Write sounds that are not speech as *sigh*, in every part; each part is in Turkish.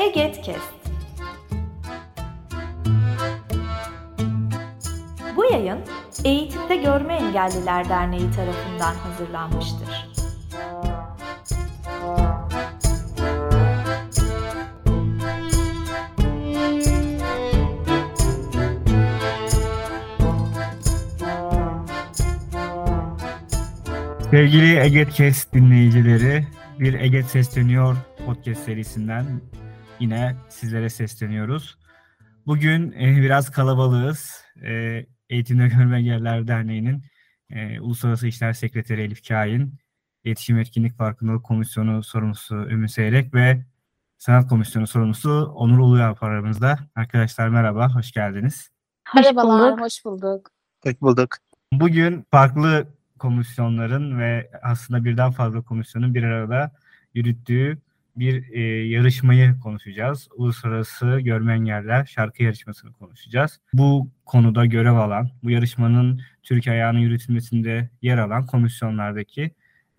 Egetkest. Bu yayın Eğitimde Görme Engelliler Derneği tarafından hazırlanmıştır. Sevgili Egetkest dinleyicileri, bir Eget Sesleniyor podcast serisinden yine sizlere sesleniyoruz. Bugün e, biraz kalabalığız. E, Eğitimde Görme Engelliler Derneği'nin e, Uluslararası İşler Sekreteri Elif Kain, İletişim Etkinlik Farkındalık Komisyonu sorumlusu Ümmü Seyrek ve Sanat Komisyonu sorumlusu Onur Uluyalp aramızda. Arkadaşlar merhaba, hoş geldiniz. Merhabalar, hoş bulduk. Hoş bulduk. Bugün farklı komisyonların ve aslında birden fazla komisyonun bir arada yürüttüğü bir e, yarışmayı konuşacağız. Uluslararası Görme Engeller Şarkı Yarışması'nı konuşacağız. Bu konuda görev alan, bu yarışmanın Türkiye ayağının yürütülmesinde yer alan komisyonlardaki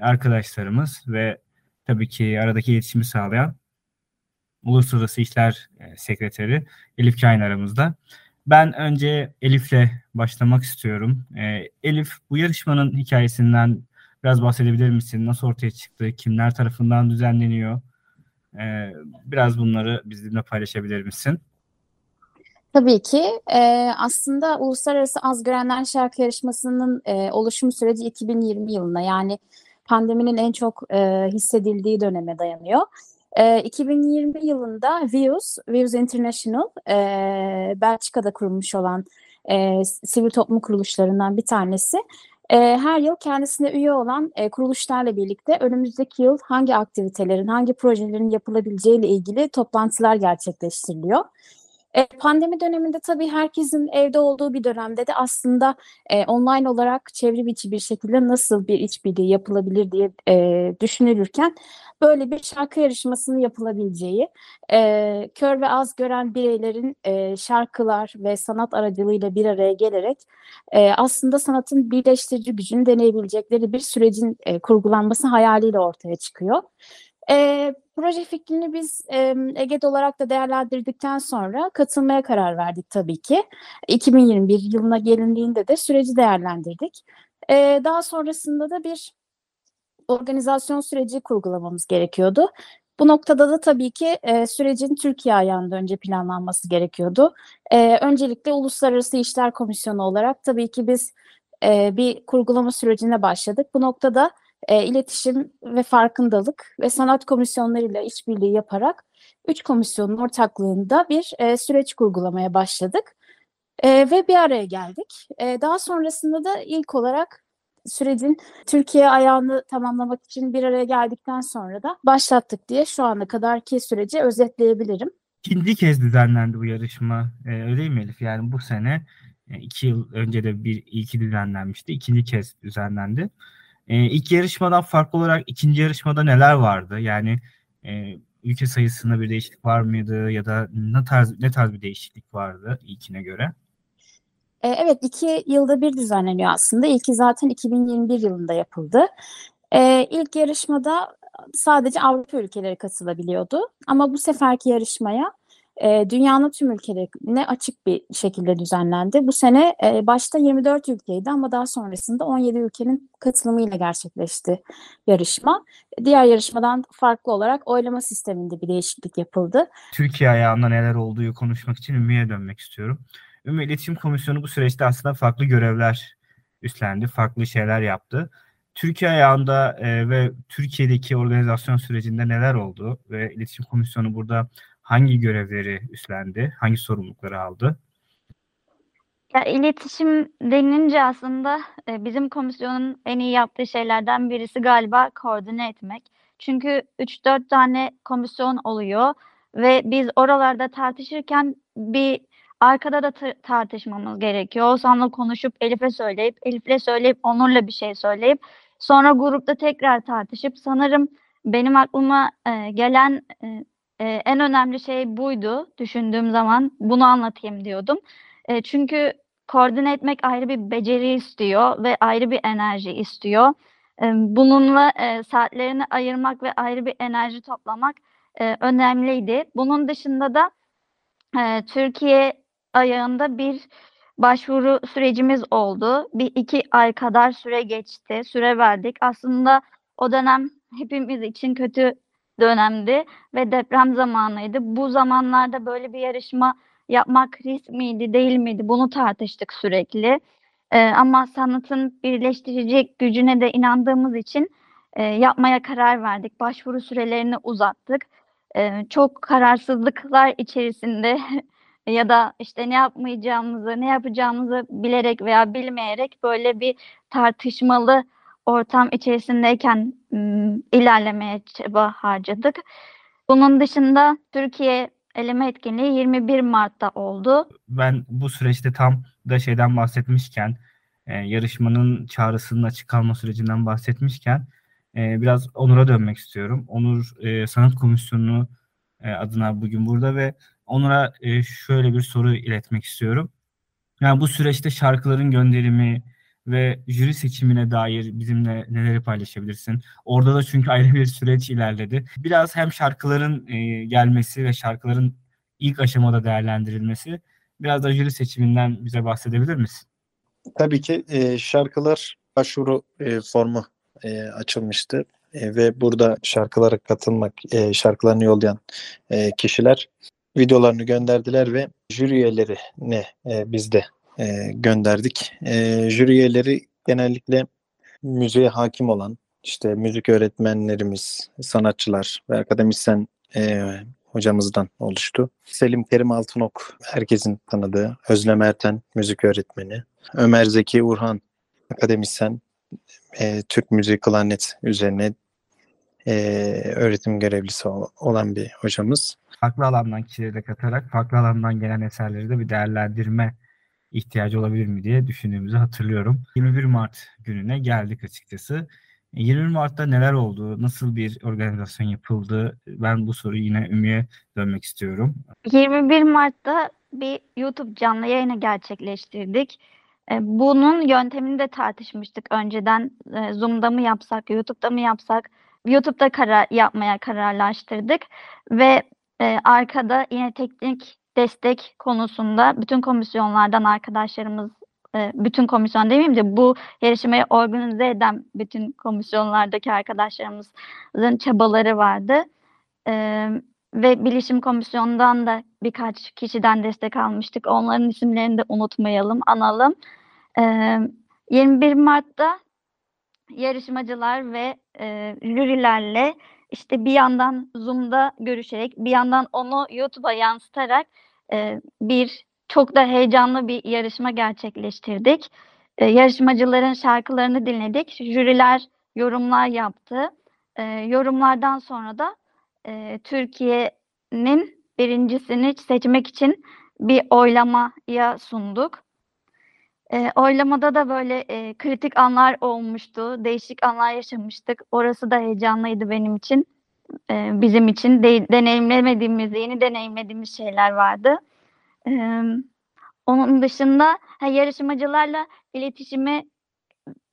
arkadaşlarımız ve tabii ki aradaki iletişimi sağlayan Uluslararası İşler e, Sekreteri Elif Kain aramızda. Ben önce Elif'le başlamak istiyorum. Ee, Elif, bu yarışmanın hikayesinden biraz bahsedebilir misin? Nasıl ortaya çıktı? Kimler tarafından düzenleniyor? Ee, biraz bunları bizimle paylaşabilir misin? Tabii ki. Ee, aslında Uluslararası Az Görenler Şarkı Yarışması'nın e, oluşum süreci 2020 yılına yani pandeminin en çok e, hissedildiği döneme dayanıyor. E, 2020 yılında Views, Views International, e, Belçika'da kurulmuş olan e, sivil toplum kuruluşlarından bir tanesi. E, her yıl kendisine üye olan e, kuruluşlarla birlikte önümüzdeki yıl hangi aktivitelerin, hangi projelerin yapılabileceğiyle ilgili toplantılar gerçekleştiriliyor. E, pandemi döneminde tabii herkesin evde olduğu bir dönemde de aslında e, online olarak çevrim içi bir şekilde nasıl bir işbirliği yapılabilir diye e, düşünülürken böyle bir şarkı yarışmasının yapılabileceği, e, kör ve az gören bireylerin e, şarkılar ve sanat aracılığıyla bir araya gelerek e, aslında sanatın birleştirici gücünü deneyebilecekleri bir sürecin e, kurgulanması hayaliyle ortaya çıkıyor. E, proje fikrini biz e, EGED olarak da değerlendirdikten sonra katılmaya karar verdik tabii ki. 2021 yılına gelindiğinde de süreci değerlendirdik. E, daha sonrasında da bir organizasyon süreci kurgulamamız gerekiyordu. Bu noktada da tabii ki e, sürecin Türkiye ayağında önce planlanması gerekiyordu. E, öncelikle Uluslararası İşler Komisyonu olarak tabii ki biz e, bir kurgulama sürecine başladık. Bu noktada e, iletişim ve farkındalık ve sanat komisyonlarıyla işbirliği yaparak üç komisyonun ortaklığında bir e, süreç kurgulamaya başladık. E, ve bir araya geldik. E, daha sonrasında da ilk olarak sürecin Türkiye ayağını tamamlamak için bir araya geldikten sonra da başlattık diye şu ana kadarki süreci özetleyebilirim. İkinci kez düzenlendi bu yarışma. Ee, öyle değil mi Elif? Yani bu sene e, iki yıl önce de bir ilki düzenlenmişti. İkinci kez düzenlendi. Ee, ilk yarışmadan farklı olarak ikinci yarışmada neler vardı? Yani e, ülke sayısında bir değişiklik var mıydı ya da ne tarz ne tarz bir değişiklik vardı ilkine göre? E, evet iki yılda bir düzenleniyor aslında. İlki zaten 2021 yılında yapıldı. E, ilk yarışmada sadece Avrupa ülkeleri katılabiliyordu. Ama bu seferki yarışmaya e, dünyanın tüm ülkelerine açık bir şekilde düzenlendi. Bu sene e, başta 24 ülkeydi ama daha sonrasında 17 ülkenin katılımıyla gerçekleşti yarışma. Diğer yarışmadan farklı olarak oylama sisteminde bir değişiklik yapıldı. Türkiye ayağında neler olduğu konuşmak için Ümmü'ye dönmek istiyorum. Ümmü İletişim Komisyonu bu süreçte aslında farklı görevler üstlendi, farklı şeyler yaptı. Türkiye ayağında e, ve Türkiye'deki organizasyon sürecinde neler oldu ve İletişim Komisyonu burada hangi görevleri üstlendi, hangi sorumlulukları aldı? Ya iletişim denilince aslında e, bizim komisyonun en iyi yaptığı şeylerden birisi galiba koordine etmek. Çünkü 3-4 tane komisyon oluyor ve biz oralarda tartışırken bir arkada da tartışmamız gerekiyor. Oğuzhan'la konuşup Elif'e söyleyip, Elif'le söyleyip Onur'la bir şey söyleyip sonra grupta tekrar tartışıp sanırım benim aklıma e, gelen e, e, en önemli şey buydu düşündüğüm zaman bunu anlatayım diyordum. E, çünkü koordine etmek ayrı bir beceri istiyor ve ayrı bir enerji istiyor. E, bununla e, saatlerini ayırmak ve ayrı bir enerji toplamak e, önemliydi. Bunun dışında da e, Türkiye ayağında bir başvuru sürecimiz oldu. Bir iki ay kadar süre geçti, süre verdik. Aslında o dönem hepimiz için kötü dönemdi ve deprem zamanıydı. Bu zamanlarda böyle bir yarışma yapmak risk miydi, değil miydi? Bunu tartıştık sürekli. Ee, ama sanatın birleştirecek gücüne de inandığımız için e, yapmaya karar verdik. Başvuru sürelerini uzattık. E, çok kararsızlıklar içerisinde *laughs* ya da işte ne yapmayacağımızı, ne yapacağımızı bilerek veya bilmeyerek böyle bir tartışmalı ortam içerisindeyken ilerlemeye çaba harcadık. Bunun dışında Türkiye eleme etkinliği 21 Mart'ta oldu. Ben bu süreçte tam da şeyden bahsetmişken, e, yarışmanın çağrısının açık kalma sürecinden bahsetmişken e, biraz Onur'a dönmek istiyorum. Onur e, Sanat Komisyonu adına bugün burada ve Onur'a şöyle bir soru iletmek istiyorum. Yani bu süreçte şarkıların gönderimi ve jüri seçimine dair bizimle neleri paylaşabilirsin? Orada da çünkü ayrı bir süreç ilerledi. Biraz hem şarkıların e, gelmesi ve şarkıların ilk aşamada değerlendirilmesi, biraz da jüri seçiminden bize bahsedebilir misin? Tabii ki e, şarkılar başvuru e, formu e, açılmıştı E, ve burada şarkılara katılmak, e, şarkılarını yollayan e, kişiler videolarını gönderdiler ve jüri üyelerine e, biz de e, gönderdik. E, jüri üyeleri genellikle müziğe hakim olan, işte müzik öğretmenlerimiz, sanatçılar ve akademisyen e, hocamızdan oluştu. Selim Kerim Altınok, herkesin tanıdığı, Özlem Erten, müzik öğretmeni, Ömer Zeki Urhan, akademisyen, e, Türk müziği klarnet üzerine e, öğretim görevlisi ol- olan bir hocamız. Farklı alandan kişileri de katarak farklı alandan gelen eserleri de bir değerlendirme ihtiyacı olabilir mi diye düşündüğümüzü hatırlıyorum. 21 Mart gününe geldik açıkçası. 20 Mart'ta neler oldu? Nasıl bir organizasyon yapıldı? Ben bu soruyu yine Ümmü'ye dönmek istiyorum. 21 Mart'ta bir YouTube canlı yayını gerçekleştirdik. E, Bunun yöntemini de tartışmıştık önceden. E, Zoom'da mı yapsak, YouTube'da mı yapsak? YouTube'da karar yapmaya kararlaştırdık ve e, arkada yine teknik destek konusunda bütün komisyonlardan arkadaşlarımız, e, bütün komisyon demeyeyim de bu yarışmayı organize eden bütün komisyonlardaki arkadaşlarımızın çabaları vardı. E, ve bilişim komisyonundan da birkaç kişiden destek almıştık. Onların isimlerini de unutmayalım, analım. Ee, 21 Mart'ta yarışmacılar ve e, jürilerle işte bir yandan Zoom'da görüşerek, bir yandan onu YouTube'a yansıtarak e, bir çok da heyecanlı bir yarışma gerçekleştirdik. E, yarışmacıların şarkılarını dinledik. Jüriler yorumlar yaptı. E, yorumlardan sonra da e, Türkiye'nin birincisini seçmek için bir oylamaya sunduk. E, oylamada da böyle e, kritik anlar olmuştu, değişik anlar yaşamıştık. Orası da heyecanlıydı benim için, e, bizim için. De, deneyimlemediğimiz, yeni deneyimlediğimiz şeyler vardı. E, onun dışında ha, yarışmacılarla iletişimi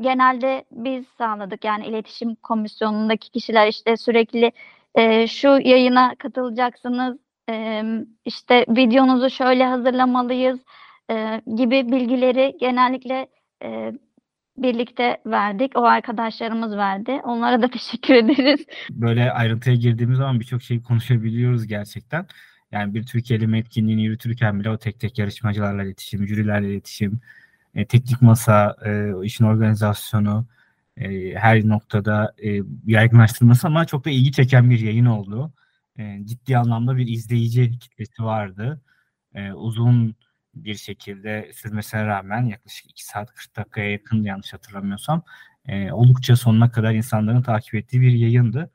genelde biz sağladık. Yani iletişim komisyonundaki kişiler işte sürekli e, şu yayına katılacaksınız, e, işte videonuzu şöyle hazırlamalıyız e, gibi bilgileri genellikle e, birlikte verdik. O arkadaşlarımız verdi. Onlara da *laughs* teşekkür ederiz. Böyle ayrıntıya girdiğimiz zaman birçok şeyi konuşabiliyoruz gerçekten. Yani bir Türkiye eleme etkinliğini yürütürken bile o tek tek yarışmacılarla iletişim, jürilerle iletişim, e, teknik masa, e, işin organizasyonu, e, her noktada e, yaygınlaştırılması ama çok da ilgi çeken bir yayın oldu. E, ciddi anlamda bir izleyici kitlesi vardı. E, uzun bir şekilde sürmesine rağmen yaklaşık 2 saat 40 dakikaya yakın yanlış hatırlamıyorsam e, oldukça sonuna kadar insanların takip ettiği bir yayındı.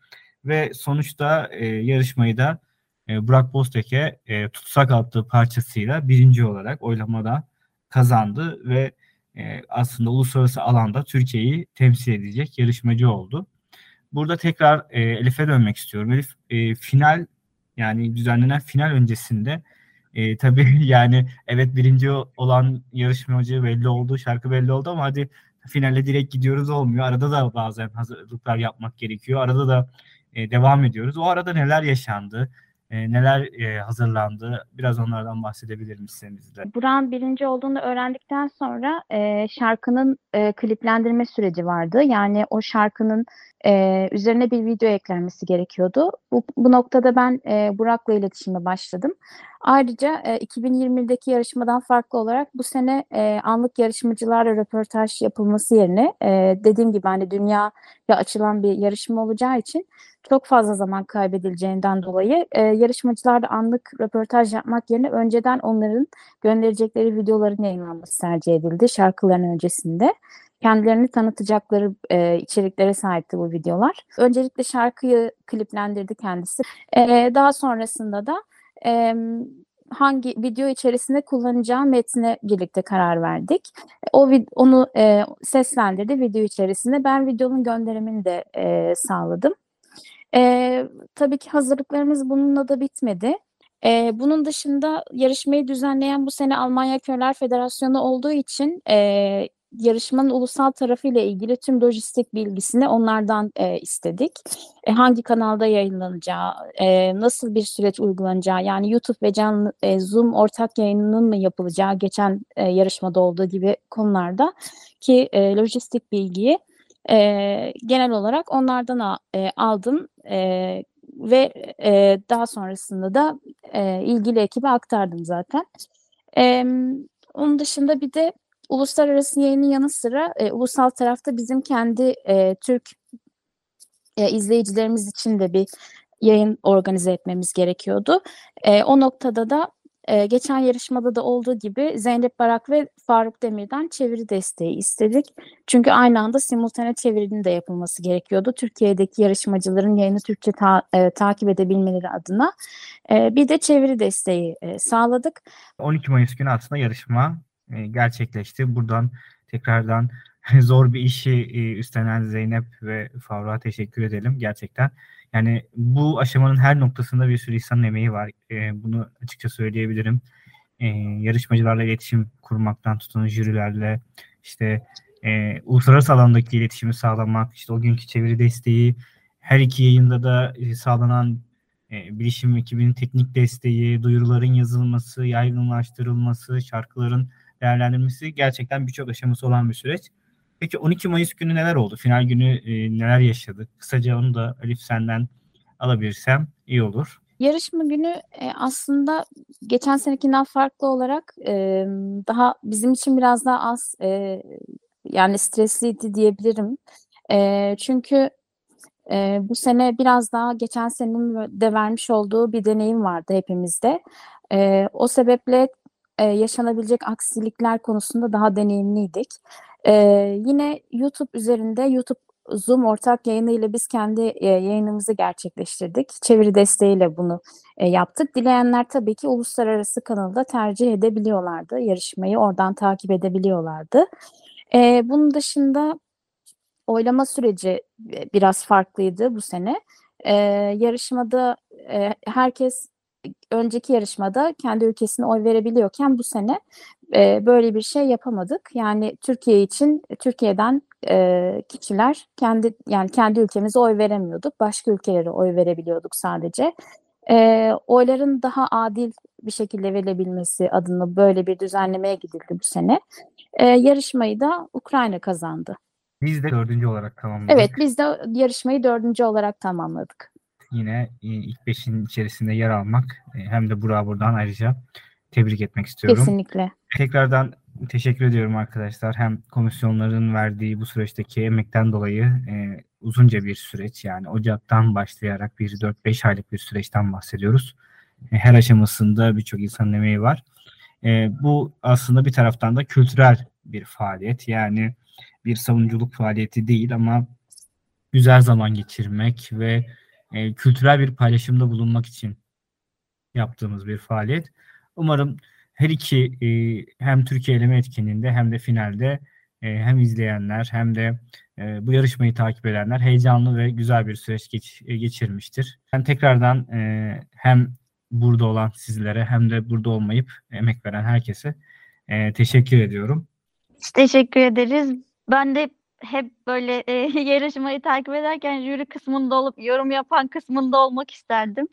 Ve sonuçta e, yarışmayı da e, Burak Boztepe e, tutsak adlı parçasıyla birinci olarak oylamada kazandı ve e, aslında uluslararası alanda Türkiye'yi temsil edecek yarışmacı oldu. Burada tekrar e, Elif'e dönmek istiyorum. Elif e, final yani düzenlenen final öncesinde e, tabii *laughs* yani evet birinci olan yarışmacı belli oldu, şarkı belli oldu ama hadi finale direkt gidiyoruz olmuyor. Arada da bazen hazırlıklar yapmak gerekiyor. Arada da e, devam ediyoruz. O arada neler yaşandı? E, neler e, hazırlandı? Biraz onlardan bahsedebilir misiniz bizle? Buran birinci olduğunu öğrendikten sonra e, şarkının e, kliplendirme süreci vardı. Yani o şarkının e, üzerine bir video eklenmesi gerekiyordu. Bu, bu noktada ben e, Burak'la iletişime başladım. Ayrıca e, 2020'deki yarışmadan farklı olarak bu sene e, anlık yarışmacılarla röportaj yapılması yerine e, dediğim gibi hani dünyaya açılan bir yarışma olacağı için çok fazla zaman kaybedileceğinden dolayı e, yarışmacılarla anlık röportaj yapmak yerine önceden onların gönderecekleri videoların yayınlanması tercih edildi şarkıların öncesinde. Kendilerini tanıtacakları e, içeriklere sahipti bu videolar. Öncelikle şarkıyı kliplendirdi kendisi. E, daha sonrasında da e, hangi video içerisinde kullanacağı metne birlikte karar verdik. O onu e, seslendirdi video içerisinde. Ben videonun gönderimini de e, sağladım. E, tabii ki hazırlıklarımız bununla da bitmedi. E, bunun dışında yarışmayı düzenleyen bu sene Almanya Körler Federasyonu olduğu için e, yarışmanın ulusal tarafıyla ilgili tüm lojistik bilgisini onlardan e, istedik. E, hangi kanalda yayınlanacağı, e, nasıl bir süreç uygulanacağı, yani YouTube ve canlı e, Zoom ortak yayınının mı yapılacağı geçen e, yarışmada olduğu gibi konularda ki e, lojistik bilgiyi e, genel olarak onlardan a, e, aldım e, ve e, daha sonrasında da e, ilgili ekibe aktardım zaten. E, onun dışında bir de uluslararası yayının yanı sıra e, ulusal tarafta bizim kendi e, Türk e, izleyicilerimiz için de bir yayın organize etmemiz gerekiyordu. E, o noktada da e, geçen yarışmada da olduğu gibi Zeynep Barak ve Faruk Demir'den çeviri desteği istedik. Çünkü aynı anda simultane çevirinin de yapılması gerekiyordu. Türkiye'deki yarışmacıların yayını Türkçe ta, e, takip edebilmeleri adına. E, bir de çeviri desteği e, sağladık. 12 Mayıs günü aslında yarışma e, gerçekleşti. Buradan tekrardan *laughs* zor bir işi e, üstlenen Zeynep ve Faruk'a teşekkür edelim gerçekten. Yani bu aşamanın her noktasında bir sürü insanın emeği var. E, bunu açıkça söyleyebilirim. yarışmacılarla iletişim kurmaktan tutun jürilerle işte e, uluslararası alandaki iletişimi sağlamak, işte o günkü çeviri desteği, her iki yayında da sağlanan e, bilişim ekibinin teknik desteği, duyuruların yazılması, yaygınlaştırılması, şarkıların değerlendirmesi gerçekten birçok aşaması olan bir süreç. Peki 12 Mayıs günü neler oldu? Final günü e, neler yaşadık? Kısaca onu da Elif senden alabilirsem iyi olur. Yarışma günü e, aslında geçen senekinden farklı olarak e, daha bizim için biraz daha az e, yani stresliydi diyebilirim. E, çünkü e, bu sene biraz daha geçen senenin de vermiş olduğu bir deneyim vardı hepimizde. E, o sebeple e, yaşanabilecek aksilikler konusunda daha deneyimliydik. E, yine YouTube üzerinde YouTube Zoom ortak yayınıyla biz kendi e, yayınımızı gerçekleştirdik. Çeviri desteğiyle bunu e, yaptık. Dileyenler tabii ki uluslararası kanalda tercih edebiliyorlardı. Yarışmayı oradan takip edebiliyorlardı. E, bunun dışında oylama süreci biraz farklıydı bu sene. E, yarışmada e, herkes önceki yarışmada kendi ülkesine oy verebiliyorken bu sene e, böyle bir şey yapamadık. Yani Türkiye için Türkiye'den e, kişiler kendi yani kendi ülkemize oy veremiyorduk. Başka ülkelere oy verebiliyorduk sadece. E, oyların daha adil bir şekilde verilebilmesi adına böyle bir düzenlemeye gidildi bu sene. E, yarışmayı da Ukrayna kazandı. Biz de dördüncü olarak tamamladık. Evet biz de yarışmayı dördüncü olarak tamamladık yine e, ilk beşin içerisinde yer almak e, hem de Burak'ı buradan ayrıca tebrik etmek istiyorum. Kesinlikle. Tekrardan teşekkür ediyorum arkadaşlar. Hem komisyonların verdiği bu süreçteki emekten dolayı e, uzunca bir süreç yani Ocak'tan başlayarak bir 4-5 aylık bir süreçten bahsediyoruz. E, her aşamasında birçok insanın emeği var. E, bu aslında bir taraftan da kültürel bir faaliyet. Yani bir savunuculuk faaliyeti değil ama güzel zaman geçirmek ve e, kültürel bir paylaşımda bulunmak için yaptığımız bir faaliyet. Umarım her iki e, hem Türkiye eleme etkinliğinde hem de finalde e, hem izleyenler hem de e, bu yarışmayı takip edenler heyecanlı ve güzel bir süreç geç, e, geçirmiştir. Ben tekrardan e, hem burada olan sizlere hem de burada olmayıp emek veren herkese e, teşekkür ediyorum. Teşekkür ederiz. Ben de hep böyle e, *laughs* yarışmayı takip ederken jüri kısmında olup yorum yapan kısmında olmak isterdim.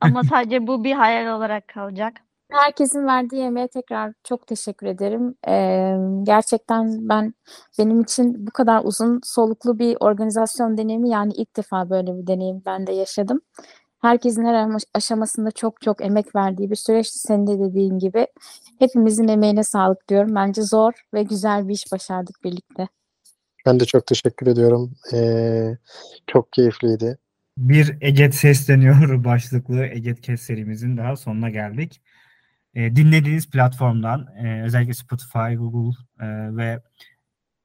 Ama *laughs* sadece bu bir hayal olarak kalacak. Herkesin verdiği emeğe tekrar çok teşekkür ederim. Ee, gerçekten ben benim için bu kadar uzun soluklu bir organizasyon deneyimi yani ilk defa böyle bir deneyim ben de yaşadım. Herkesin her ama- aşamasında çok çok emek verdiği bir süreçti. Senin de dediğin gibi. Hepimizin emeğine sağlık diyorum. Bence zor ve güzel bir iş başardık birlikte. Ben de çok teşekkür ediyorum. Ee, çok keyifliydi. Bir Eget sesleniyor *laughs* başlıklı Eget Kes serimizin daha sonuna geldik. E, dinlediğiniz platformdan e, özellikle Spotify, Google e, ve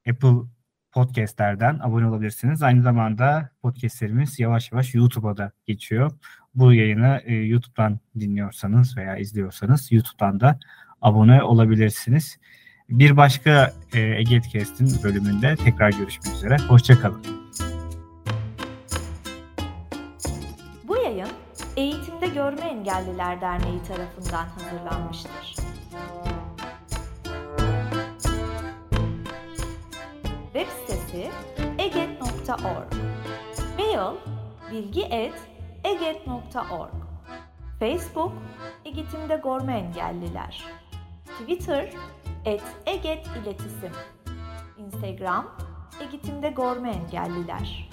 Apple podcastlerden abone olabilirsiniz. Aynı zamanda podcastlerimiz yavaş yavaş YouTube'a da geçiyor. Bu yayını e, YouTube'dan dinliyorsanız veya izliyorsanız YouTube'dan da abone olabilirsiniz. Bir başka e, Egetkast'in bölümünde tekrar görüşmek üzere. Hoşçakalın. Bu yayın Eğitimde Görme Engelliler Derneği tarafından hazırlanmıştır. Web sitesi eget.org Mail bilgi@eget.org Facebook Eğitimde Görme Engelliler Twitter et Eget İletisim Instagram Eğitimde Görme Engelliler